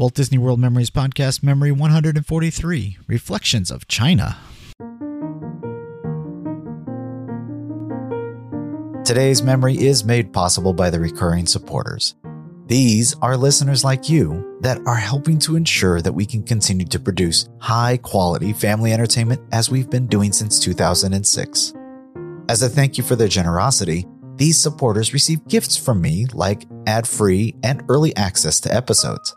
Walt Disney World Memories Podcast, Memory 143 Reflections of China. Today's memory is made possible by the recurring supporters. These are listeners like you that are helping to ensure that we can continue to produce high quality family entertainment as we've been doing since 2006. As a thank you for their generosity, these supporters receive gifts from me like ad free and early access to episodes.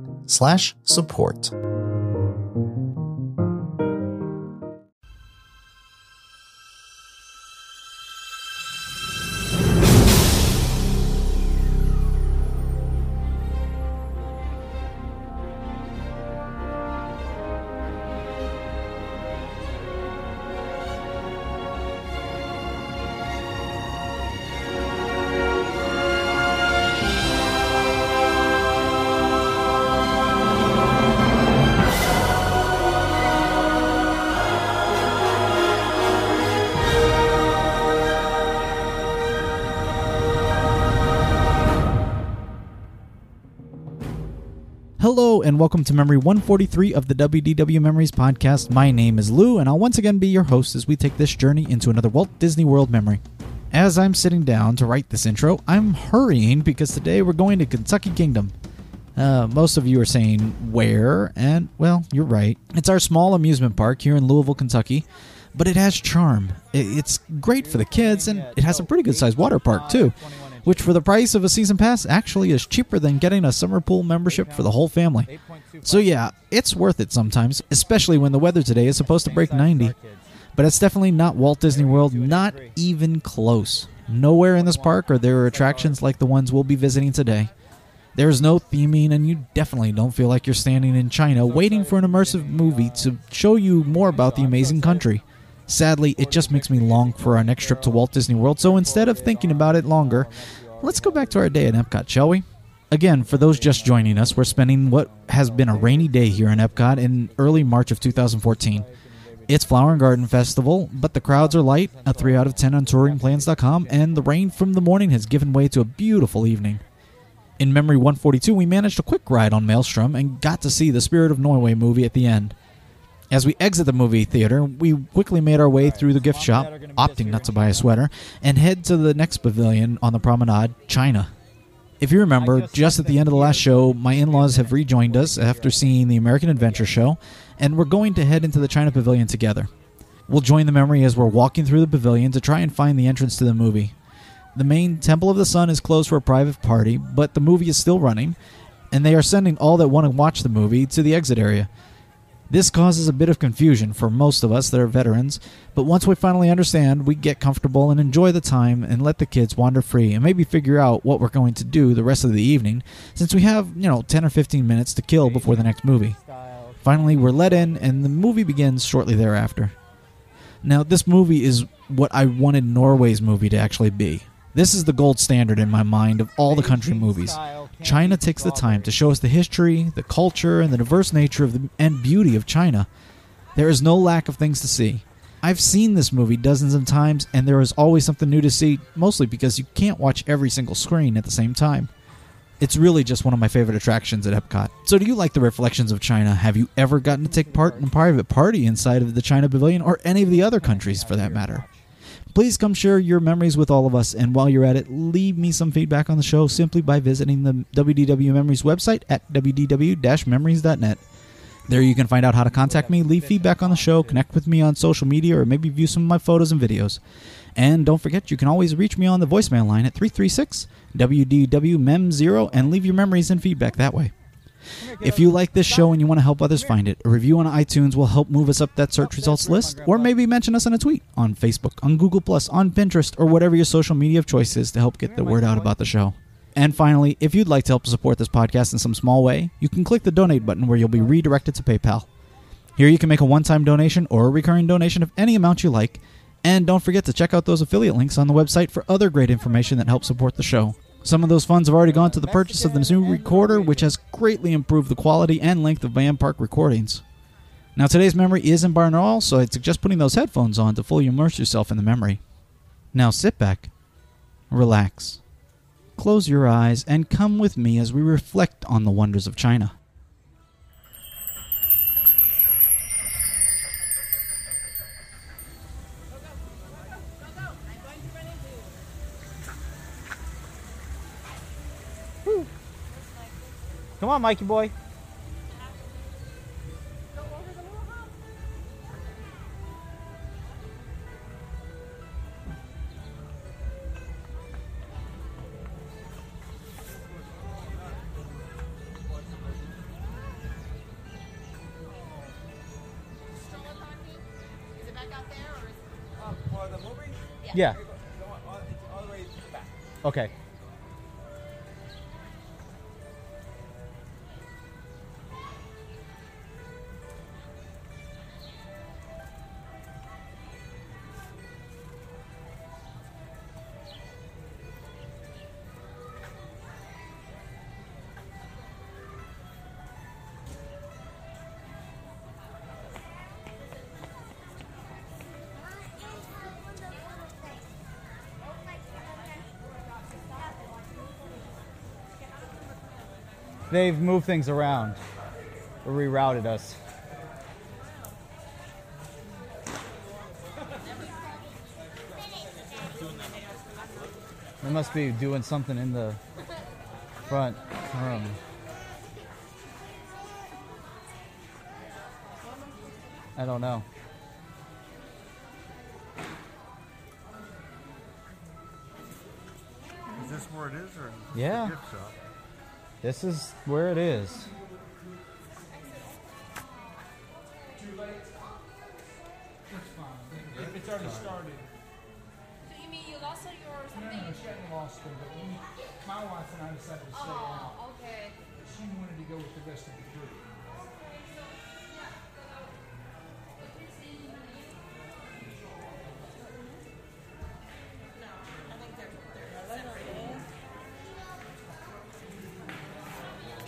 slash support. Hello and welcome to Memory 143 of the WDW Memories podcast. My name is Lou and I'll once again be your host as we take this journey into another Walt Disney World memory. As I'm sitting down to write this intro, I'm hurrying because today we're going to Kentucky Kingdom. Uh, most of you are saying where, and well, you're right. It's our small amusement park here in Louisville, Kentucky, but it has charm. It's great for the kids and it has a pretty good sized water park too which for the price of a season pass actually is cheaper than getting a summer pool membership for the whole family. So yeah, it's worth it sometimes, especially when the weather today is supposed to break 90. But it's definitely not Walt Disney World, not even close. Nowhere in this park are there attractions like the ones we'll be visiting today. There's no theming, and you definitely don't feel like you're standing in China waiting for an immersive movie to show you more about the amazing country. Sadly, it just makes me long for our next trip to Walt Disney World, so instead of thinking about it longer, let's go back to our day at Epcot, shall we? Again, for those just joining us, we're spending what has been a rainy day here in Epcot in early March of 2014. It's Flower and Garden Festival, but the crowds are light, a 3 out of 10 on touringplans.com, and the rain from the morning has given way to a beautiful evening. In Memory 142, we managed a quick ride on Maelstrom and got to see the Spirit of Norway movie at the end. As we exit the movie theater, we quickly made our way through the gift shop, opting not to buy a sweater, and head to the next pavilion on the promenade, China. If you remember, just at the end of the last show, my in laws have rejoined us after seeing the American Adventure Show, and we're going to head into the China Pavilion together. We'll join the memory as we're walking through the pavilion to try and find the entrance to the movie. The main Temple of the Sun is closed for a private party, but the movie is still running, and they are sending all that want to watch the movie to the exit area. This causes a bit of confusion for most of us that are veterans, but once we finally understand, we get comfortable and enjoy the time and let the kids wander free and maybe figure out what we're going to do the rest of the evening since we have, you know, 10 or 15 minutes to kill before the next movie. Finally, we're let in and the movie begins shortly thereafter. Now, this movie is what I wanted Norway's movie to actually be. This is the gold standard in my mind of all the country movies. China takes the time to show us the history, the culture, and the diverse nature of the, and beauty of China. There is no lack of things to see. I've seen this movie dozens of times, and there is always something new to see, mostly because you can't watch every single screen at the same time. It's really just one of my favorite attractions at Epcot. So, do you like the reflections of China? Have you ever gotten to take part in a private party inside of the China Pavilion, or any of the other countries for that matter? Please come share your memories with all of us. And while you're at it, leave me some feedback on the show simply by visiting the WDW Memories website at wdw memories.net. There you can find out how to contact me, leave feedback on the show, connect with me on social media, or maybe view some of my photos and videos. And don't forget, you can always reach me on the voicemail line at 336 WDW MEM0 and leave your memories and feedback that way. If you like this show and you want to help others find it, a review on iTunes will help move us up that search results list, or maybe mention us in a tweet on Facebook, on Google, on Pinterest, or whatever your social media of choice is to help get the word out about the show. And finally, if you'd like to help support this podcast in some small way, you can click the donate button where you'll be redirected to PayPal. Here you can make a one time donation or a recurring donation of any amount you like. And don't forget to check out those affiliate links on the website for other great information that helps support the show. Some of those funds have already gone to the purchase of the new recorder, which has greatly improved the quality and length of Band Park recordings. Now, today's memory is in binaural, so I'd suggest putting those headphones on to fully immerse yourself in the memory. Now, sit back, relax, close your eyes, and come with me as we reflect on the wonders of China. Come on, Mikey boy. Yeah. it They've moved things around, or rerouted us. They must be doing something in the front room. I don't know. Is this where it is, or Yeah. This is where it is.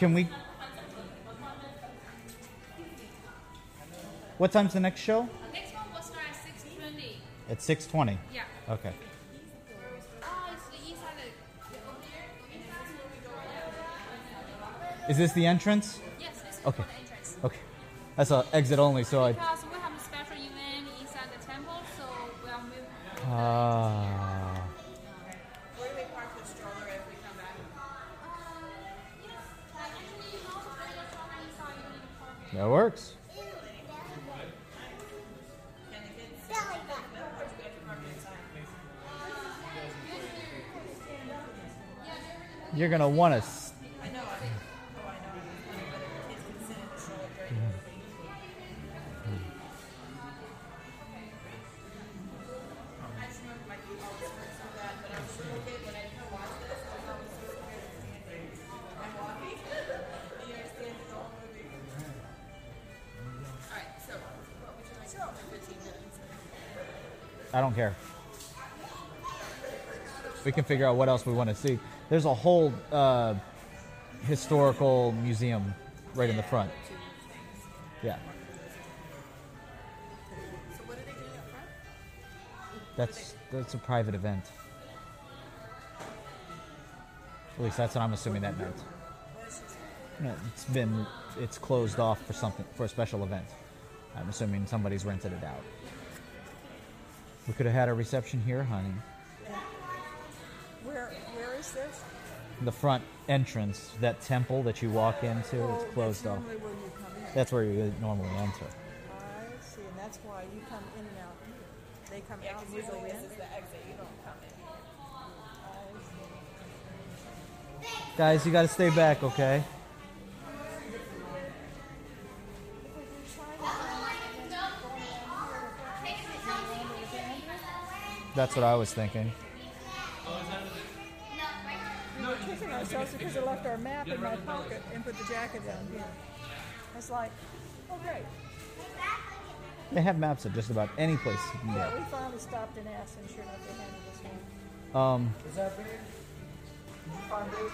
Can we? What time's the next show? Next one will start at six twenty. At six twenty. Yeah. Okay. Oh, it's the east side of over here. East side where we go. Yeah. Is this the entrance? Yes, this is Okay. the entrance. Okay. That's a exit only, so I. want to. Can figure out what else we want to see. There's a whole uh, historical museum right in the front. Yeah, that's that's a private event. At least that's what I'm assuming that meant. It's been it's closed off for something for a special event. I'm assuming somebody's rented it out. We could have had a reception here, honey. Where where is this? The front entrance, that temple that you walk oh, into, Oh, it's closed that's off. Normally where you come in. That's where you normally enter. I see, and that's why you come in and out here. They come out and you go in. the exit, you don't come in. Guys, you gotta stay back, okay? That's what I was thinking. Ourselves because I left our map in my pocket and put the jacket down here. It's like, oh great. They have maps at just about any place you can Yeah, we finally stopped and asked, and sure enough, they handed us one. Um, Is that big? Big?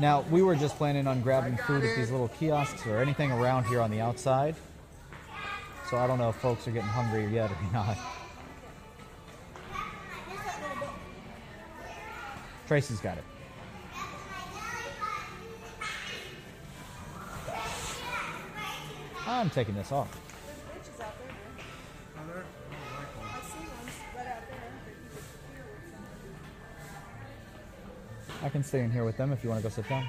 now we were just planning on grabbing food at these little kiosks or anything around here on the outside. So I don't know if folks are getting hungry yet or not. Tracy's got it. It taking this off. I can stay in here with them if you want to go sit down.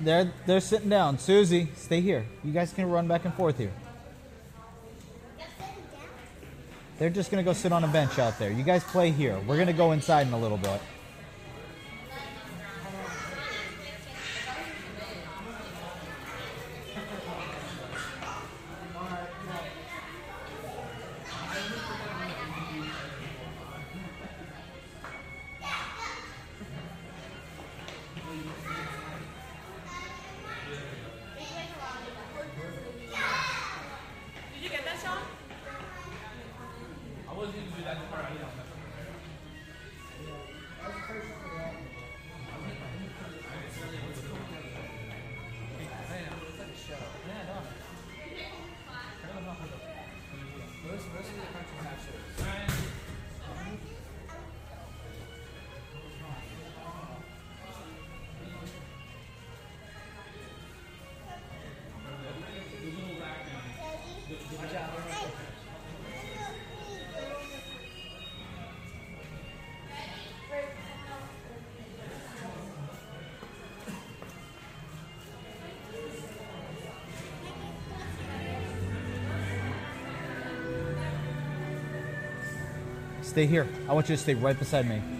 They're they're sitting down. Susie, stay here. You guys can run back and forth here. They're just gonna go sit on a bench out there. You guys play here. We're gonna go inside in a little bit. Stay here. I want you to stay right beside me.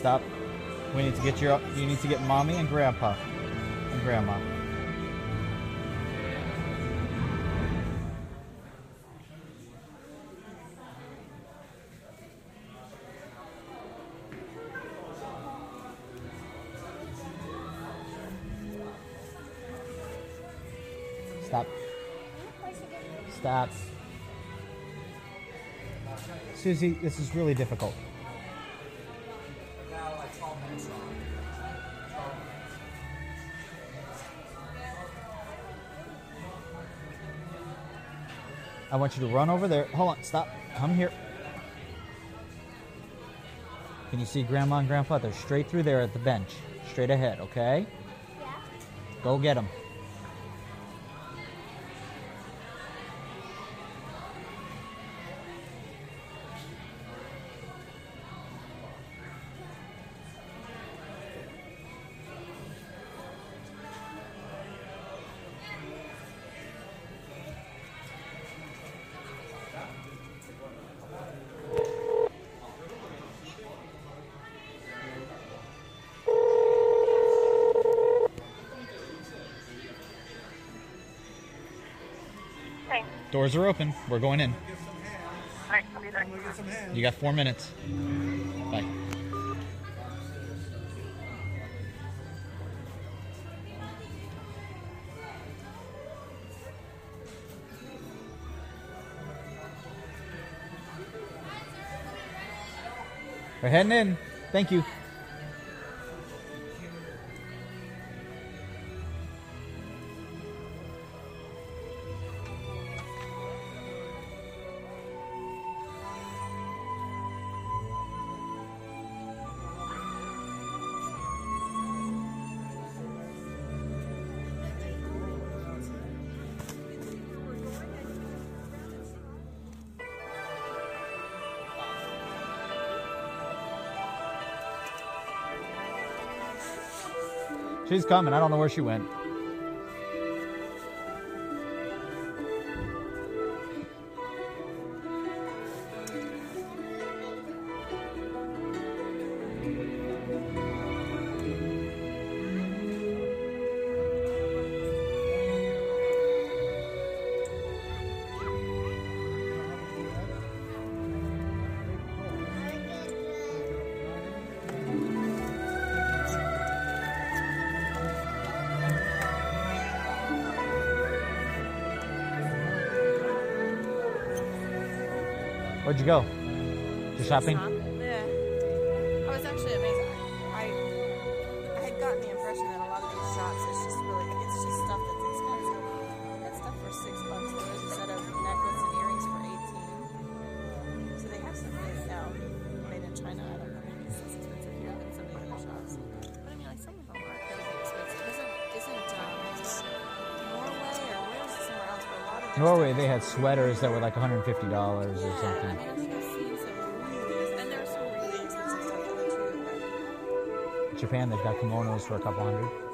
Stop. We need to get your. You need to get mommy and grandpa and grandma. Stop. Stop. Susie, this is really difficult. I want you to run over there. Hold on, stop. Come here. Can you see Grandma and Grandpa? They're straight through there at the bench. Straight ahead, okay? Yeah. Go get them. Doors are open. We're going in. You got four minutes. Bye. We're heading in. Thank you. She's coming. I don't know where she went. Where'd you go? Just shopping? sweaters that were like $150 or something. Japan, they've got kimonos for a couple hundred.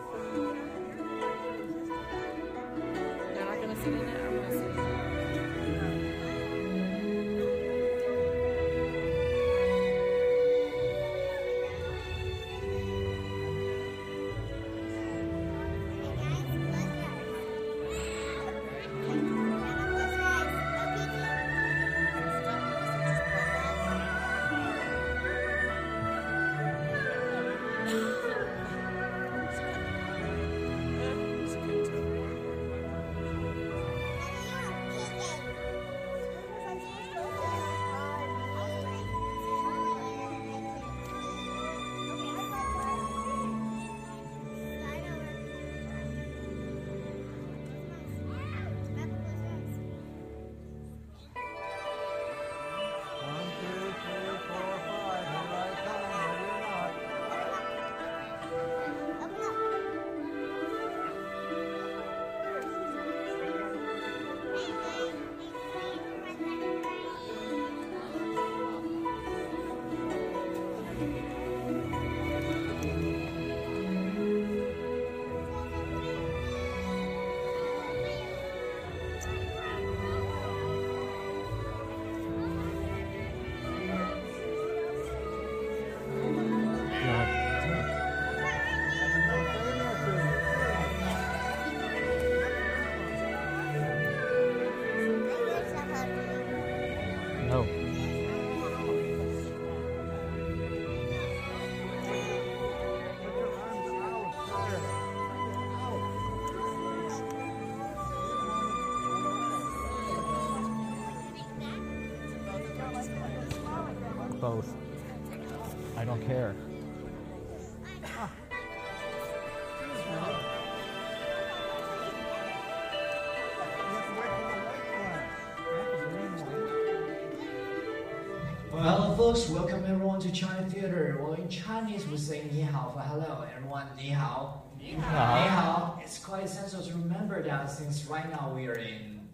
Hello, folks. Welcome everyone to China Theater. Well, in Chinese, we say 你好 for hello. Everyone, 你好.你好.你好. It's quite essential to remember that since right now we are in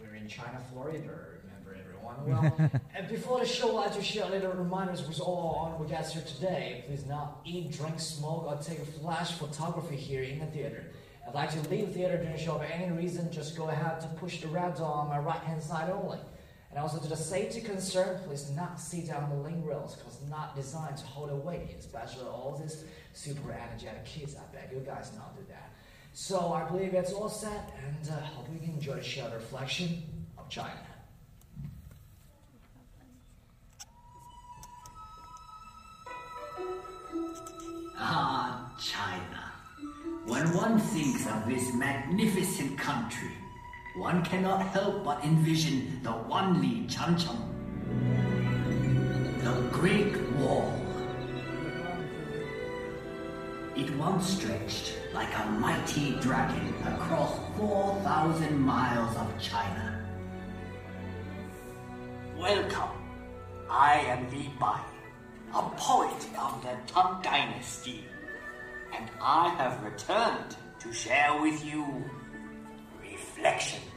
we're in China, Florida. Remember everyone. Well, and before the show, I just share a little reminders with all our guests here today. Please not eat, drink, smoke, or take a flash photography here in the theater. I'd like to leave the theater during the show for any reason. Just go ahead to push the red door on my right hand side only. And also to the safety concern, please not sit down the link rails because not designed to hold a weight, especially all these super energetic kids. I beg you guys not do that. So I believe it's all set, and uh, hope you can enjoy the shared reflection of China. Ah, China. When one thinks of this magnificent country, one cannot help but envision the Wanli Changcheng. The Great Wall. It once stretched like a mighty dragon across 4,000 miles of China. Welcome. I am Li Bai, a poet of the Tang Dynasty, and I have returned to share with you reflections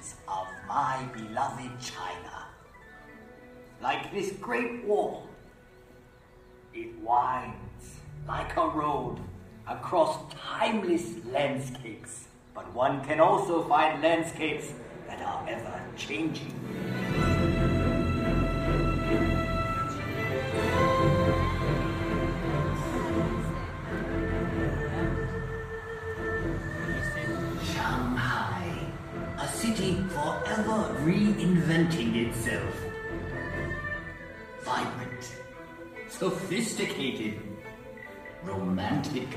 my beloved China. Like this great wall, it winds like a road across timeless landscapes. But one can also find landscapes that are ever changing. Reinventing itself. Vibrant, sophisticated, romantic.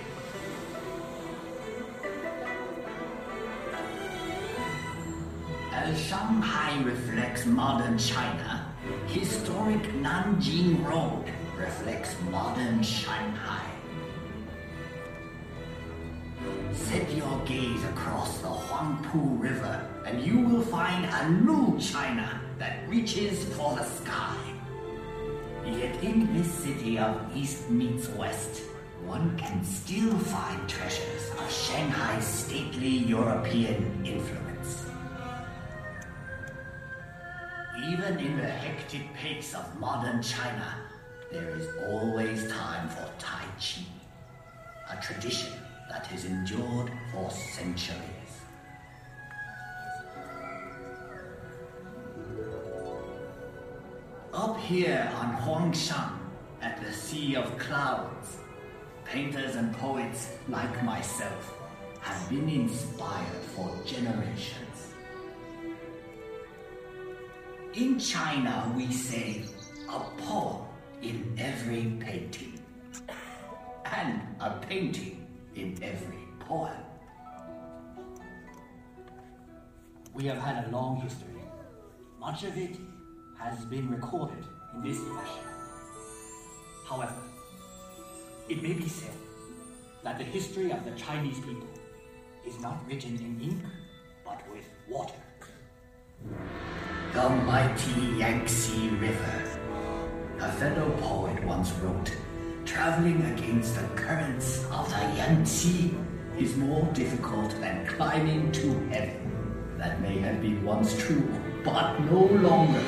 As Shanghai reflects modern China, historic Nanjing Road reflects modern Shanghai. Set your gaze across the Huangpu River, and you will find a new China that reaches for the sky. Yet in this city of East meets West, one can still find treasures of Shanghai's stately European influence. Even in the hectic pace of modern China, there is always time for Tai Chi, a tradition that has endured for centuries. Up here on Huangshan, at the Sea of Clouds, painters and poets like myself have been inspired for generations. In China, we say a poem in every painting, and a painting in every poem. We have had a long history. Much of it has been recorded in this fashion. However, it may be said that the history of the Chinese people is not written in ink, but with water. The mighty Yangtze River. A fellow poet once wrote, traveling against the currents of the Yangtze is more difficult than climbing to heaven. That may have been once true, but no longer.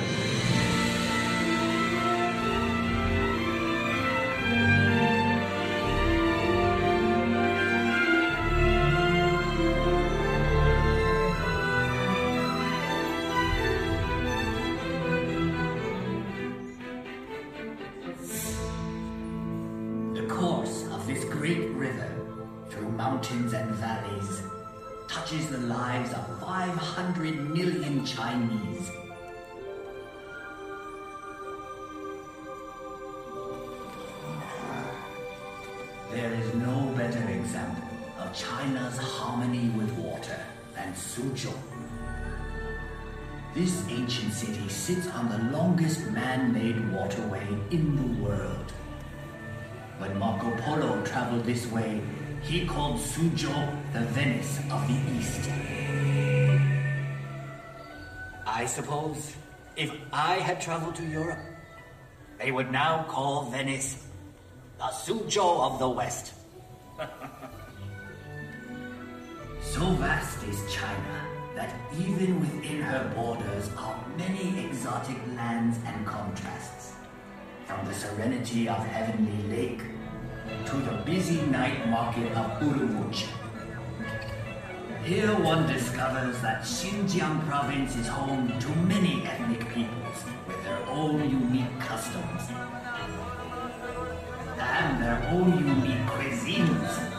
Traveled this way, he called Suzhou the Venice of the East. I suppose if I had traveled to Europe, they would now call Venice the Suzhou of the West. So vast is China that even within her borders are many exotic lands and contrasts. From the serenity of Heavenly Lake to the busy night market of Urumqi. Here one discovers that Xinjiang province is home to many ethnic peoples with their own unique customs and their own unique cuisines.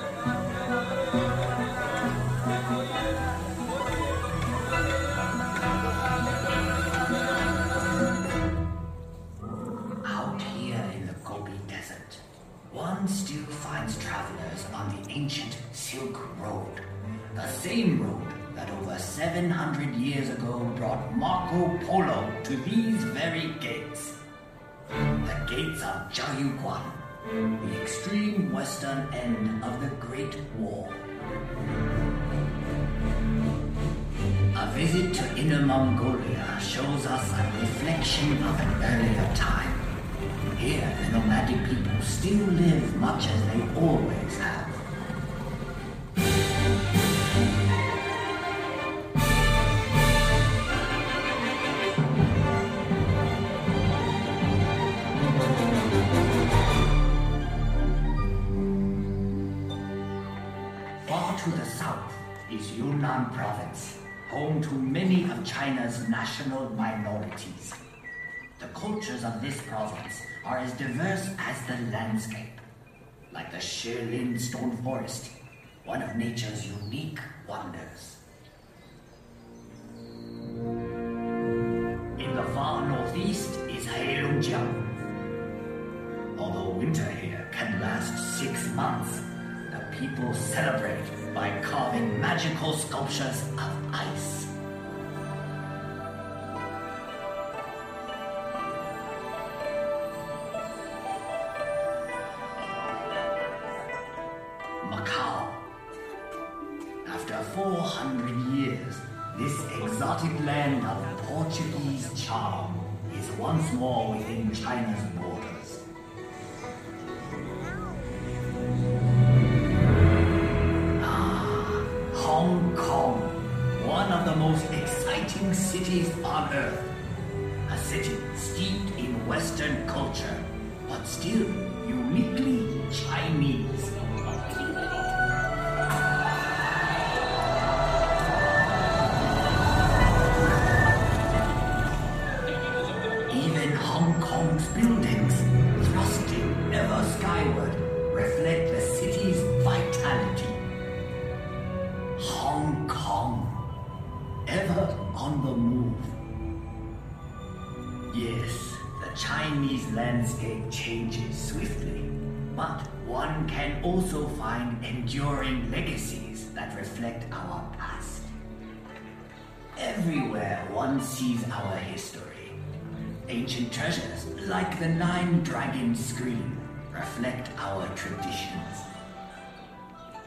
One still finds travelers on the ancient Silk Road, the same road that over 700 years ago brought Marco Polo to these very gates. The gates of Jiayuguan, the extreme western end of the Great Wall. A visit to Inner Mongolia shows us a reflection of an earlier time. Here, the nomadic people still live much as they always have. Far to the south is Yunnan province, home to many of China's national minorities. The cultures of this province are as diverse as the landscape, like the Shilin stone forest, one of nature's unique wonders. In the far northeast is Heilongjiang. Although winter here can last six months, the people celebrate by carving magical sculptures of ice. Within landscape changes swiftly, but one can also find enduring legacies that reflect our past. Everywhere one sees our history. Ancient treasures, like the Nine Dragons screen, reflect our traditions.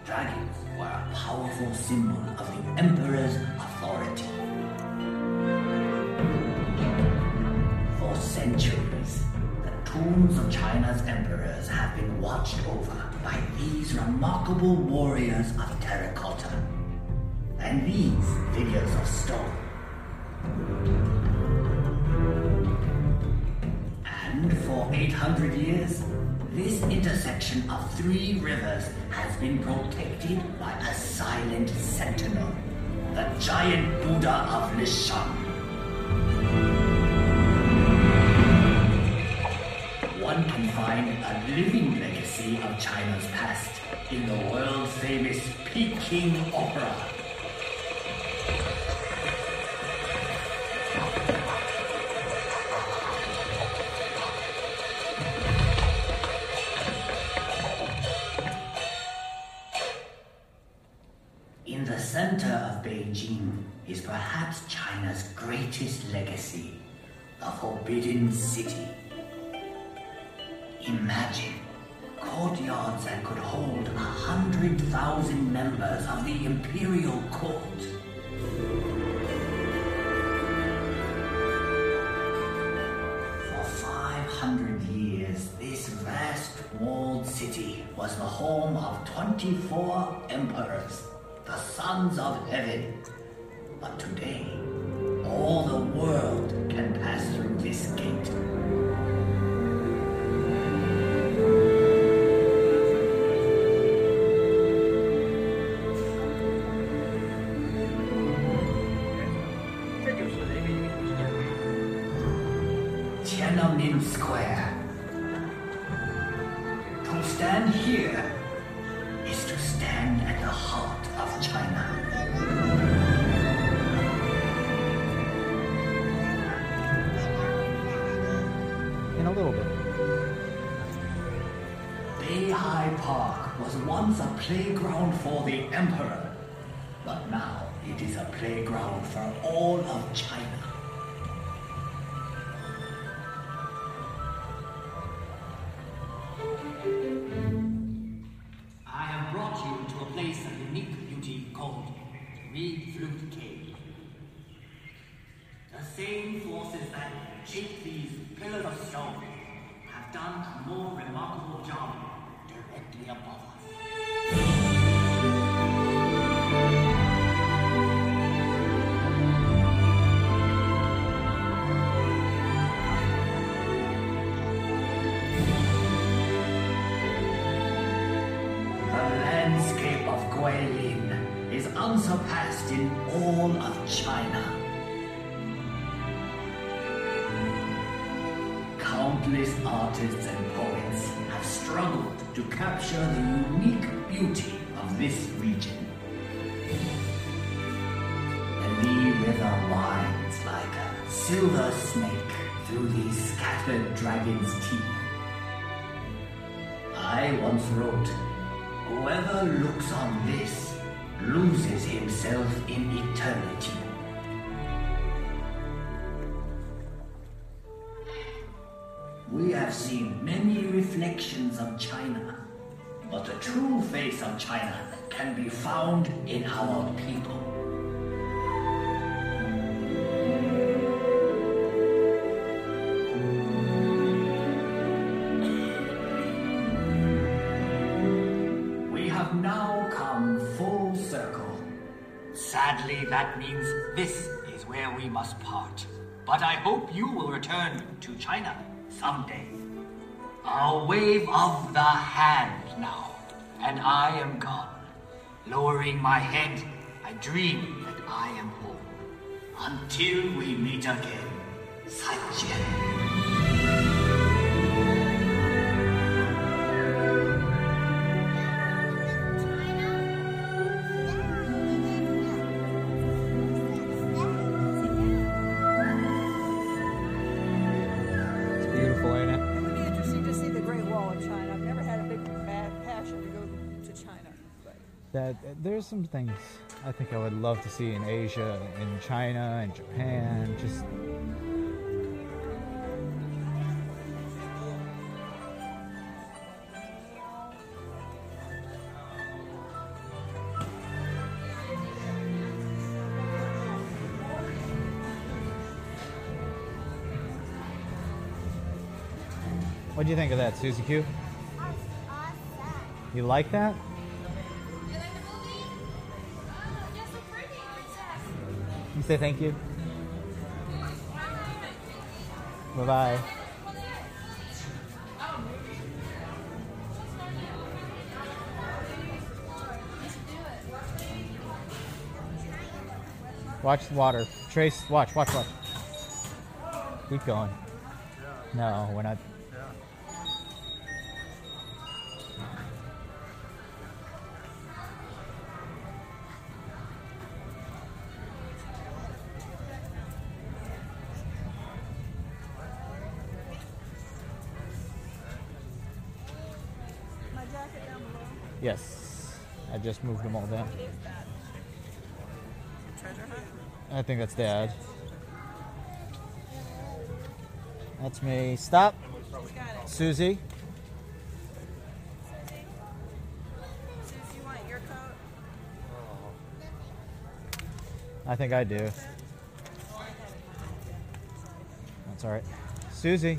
Dragons were a powerful symbol of the Emperor's authority. For centuries, tombs of China's emperors have been watched over by these remarkable warriors of terracotta and these figures of stone. And for 800 years, this intersection of three rivers has been protected by a silent sentinel, the giant Buddha of Leshan. One can find a living legacy of China's past in the world famous Peking Opera. In the center of Beijing is perhaps China's greatest legacy, the Forbidden City. Thousand members of the imperial court. For 500 years, this vast walled city was the home of 24 emperors, the sons of heaven. But today, all the world can pass through this gate. For the emperor, Countless artists and poets have struggled to capture the unique beauty of this region. The Li River winds like a silver snake through these scattered dragon's teeth. I once wrote, Whoever looks on this loses himself in eternity. Have seen many reflections of China, but the true face of China can be found in our people. We have now come full circle. Sadly, that means this is where we must part. But I hope you will return to China someday. A wave of the hand now, and I am gone. Lowering my head, I dream that I am home. Until we meet again, Zaijian. There's some things I think I would love to see in Asia, in China, in Japan. Just What do you think of that, Susie Q? You like that? You say thank you. Bye bye. Watch the water. Trace, watch, watch, watch. Keep going. No, we're not. Just moved them all down. What is that? Treasure hunt? I think that's dad. That's me. Stop. Who's got it? Susie. Susie? Susie, you want your coat? I think I do. That's all right. Susie.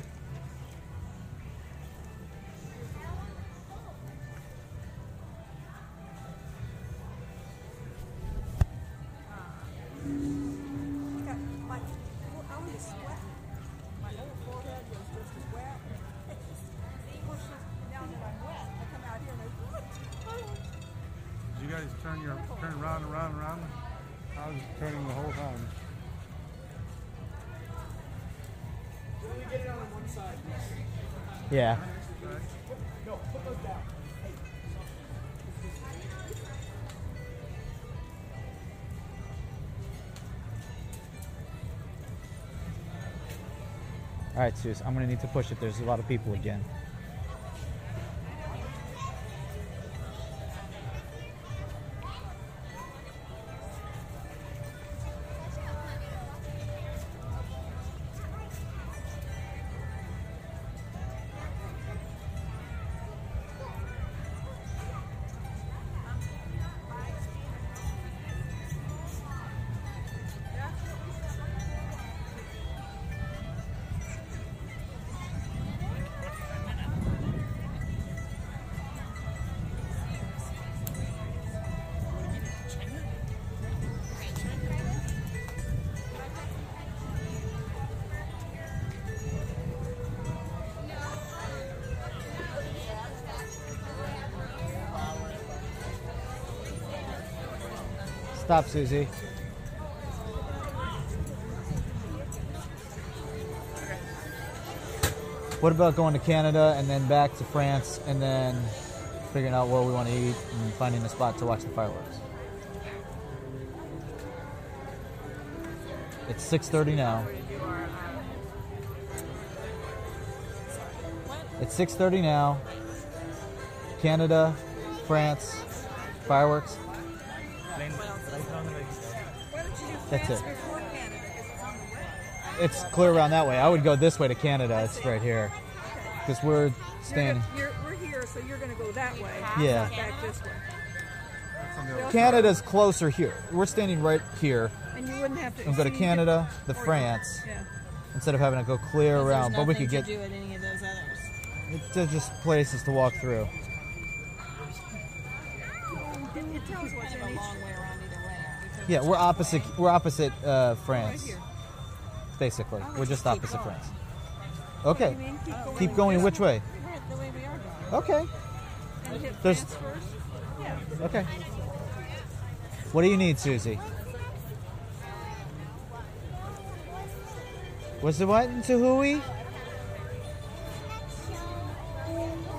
Yeah. All right, Sus. I'm gonna need to push it. There's a lot of people again. Stop, Susie. What about going to Canada and then back to France and then figuring out what we want to eat and finding a spot to watch the fireworks? It's 6:30 now. It's 6:30 now. Canada, France, fireworks. Why don't you do That's it. before Canada? Because it's on the way. It's clear around that way. I would go this way to Canada. It's right here. Because we're You're standing. you're, we're here, so you're going to go that way. Yeah. Back this way. Canada's closer here. We're standing right here. And you wouldn't have to. And go to so you could- Canada, the France, Yeah. instead of having to go clear around. But we could get do at any of those others. it's just places to walk through. Can you tell us what's in a long way around either way. Yeah, we're opposite. We're opposite uh, France. here. Basically, we're just opposite going. France. Okay, keep going, keep going. Which way? The way we are going. Okay. There's- France first? Yeah. Okay. What do you need, Susie? Was the what into Hui?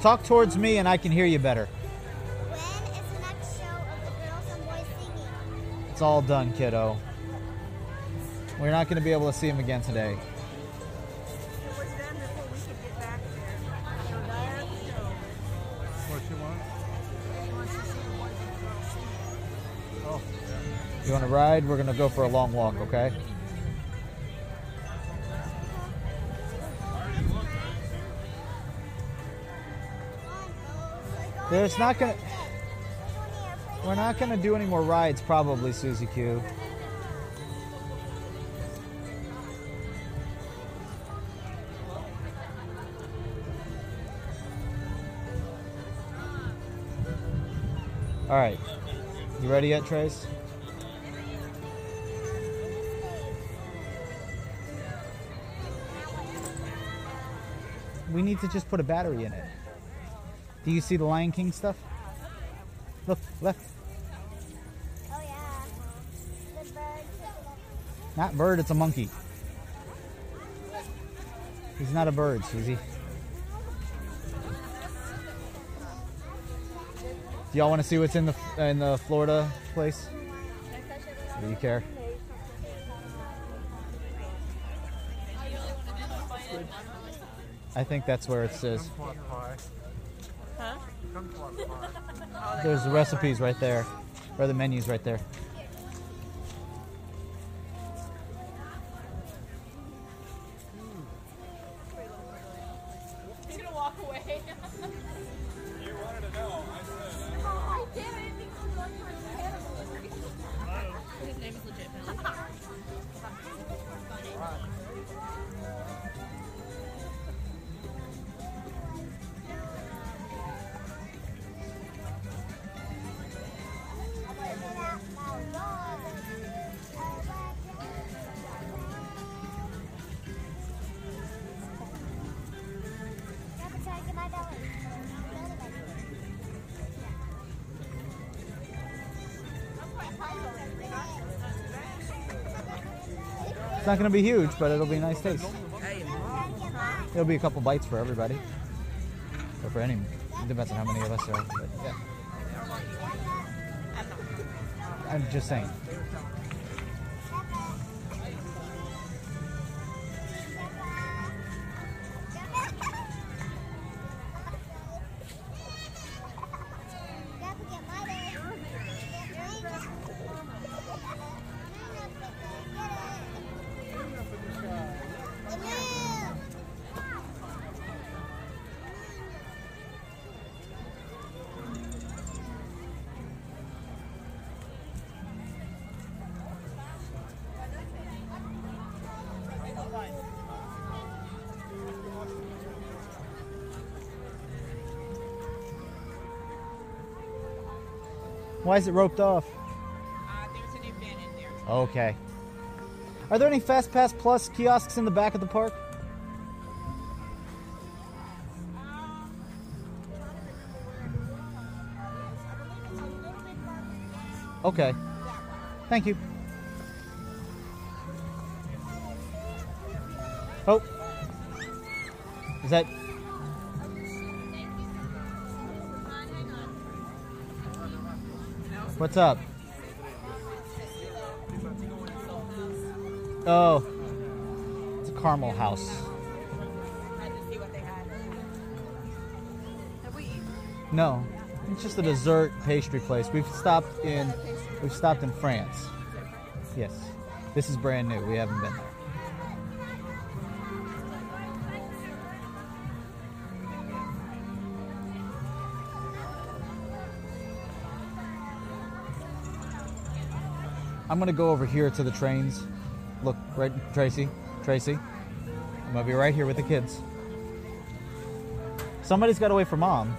Talk towards me and I can hear you better. It's all done, kiddo. We're not going to be able to see him again today. It was done before we could get back there. So Diane, no. What you want? She wants to see the boys and girls singing. You want to ride? We're going to go for a long walk, okay? There's not going to. We're not going to do any more rides, probably, Susie Q. All right. You ready yet, Trace? We need to just put a battery in it. Do you see the Lion King stuff? Look, left. Oh yeah. The birds. Not bird, it's a monkey. He's not a bird, Susie. Do y'all want to see what's in the in the Florida place? Do you care? I think that's where it says. Huh? There's the recipes right there, or the menus right there. It's not going to be huge, but it'll be a nice taste. It'll be a couple bites for everybody. Or for any. It depends on how many of us are. But yeah. I'm just saying. Why is it roped off? Uh, there's an event in there. Okay. Are there any Fast Pass Plus kiosks in the back of the park? Okay. Thank you. Oh. Is that. What's up? Oh. It's a caramel house. No. It's just a dessert pastry place. We've stopped in we've stopped in France. Yes. This is brand new. We haven't been there. I'm gonna go over here to the trains. Look, right, Tracy, Tracy. I'm gonna be right here with the kids. Somebody's got to wait for mom.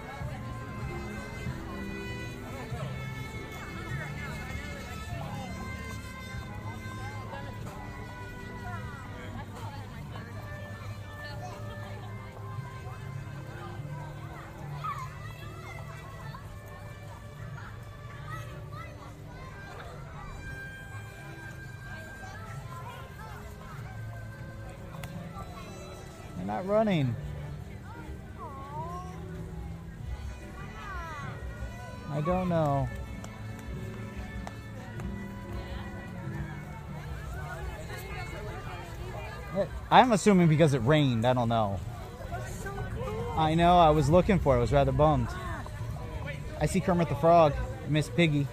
Running. I don't know. I'm assuming because it rained. I don't know. I know. I was looking for it. I was rather bummed. I see Kermit the Frog, Miss Piggy.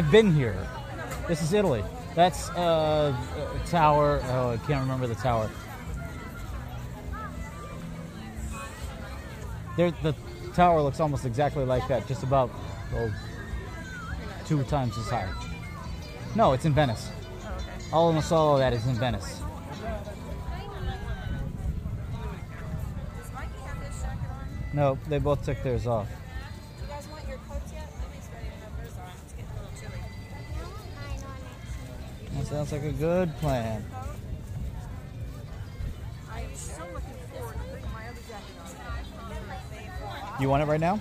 I've been here. This is Italy. That's uh, a tower. Oh, I can't remember the tower. There, the tower looks almost exactly like that, just about oh, two times as high. No, it's in Venice. Almost all of that is in Venice. Does Mikey have his jacket on? No, they both took theirs off. Sounds like a good plan. I am so looking forward to putting my other jacket on. You want it right now?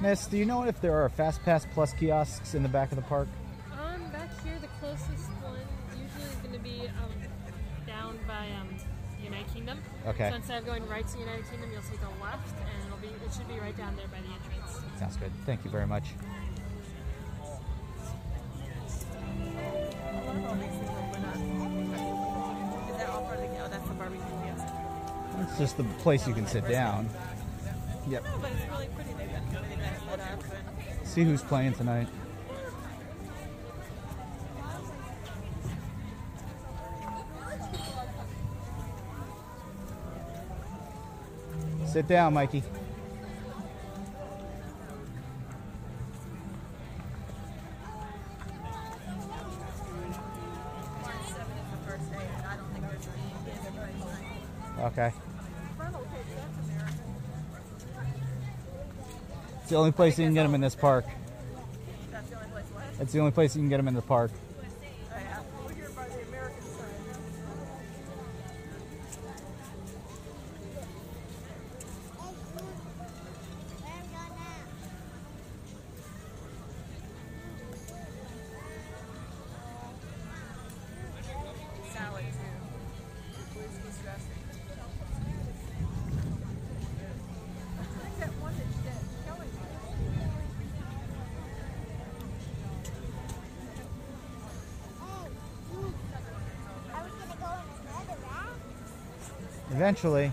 Miss, do you know if there are Fast Pass Plus kiosks in the back of the park? Um, back here, the closest one usually is going to be um, down by um, the United Kingdom. Okay. So instead of going right to the United Kingdom, you'll take a left, and it'll be it should be right down there by the entrance. Sounds good. Thank you very much. It's just the place you can sit down. Yep. See who's playing tonight. Sit down, Mikey. The only place you can get them in this park. That's the only place left. It's the only place you can get them in the park. Eventually.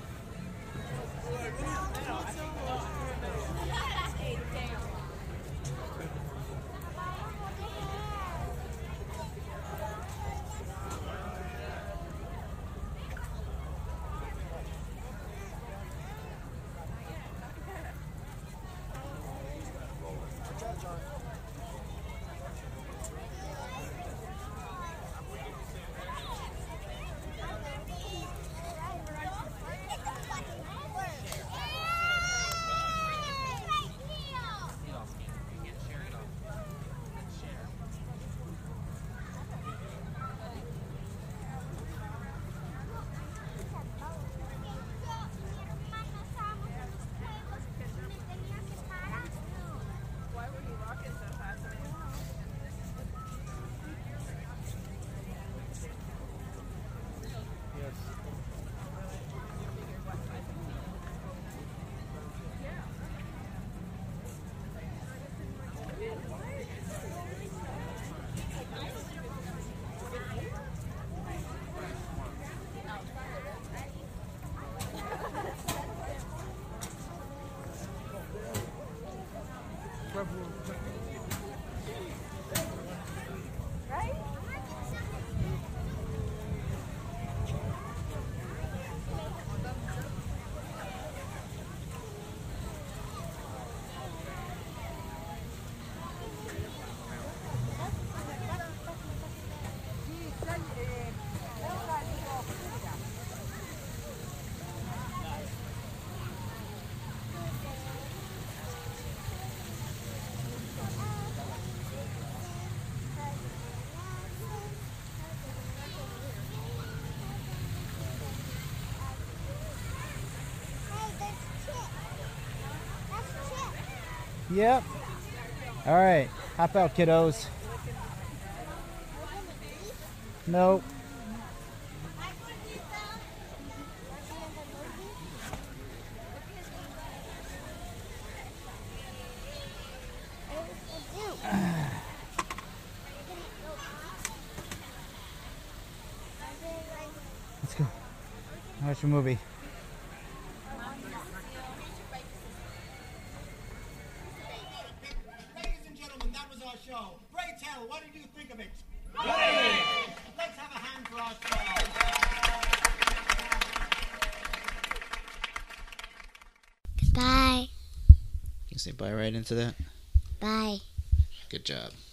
Vai voar. Yep. All right. Hop out, kiddos. Nope. Let's go. Watch your movie. Ladies and gentlemen, that was our show. Ray Tell, what did you think of it? Great! Let's have a hand for our show. Bye. You say bye right into that? Bye. Good job.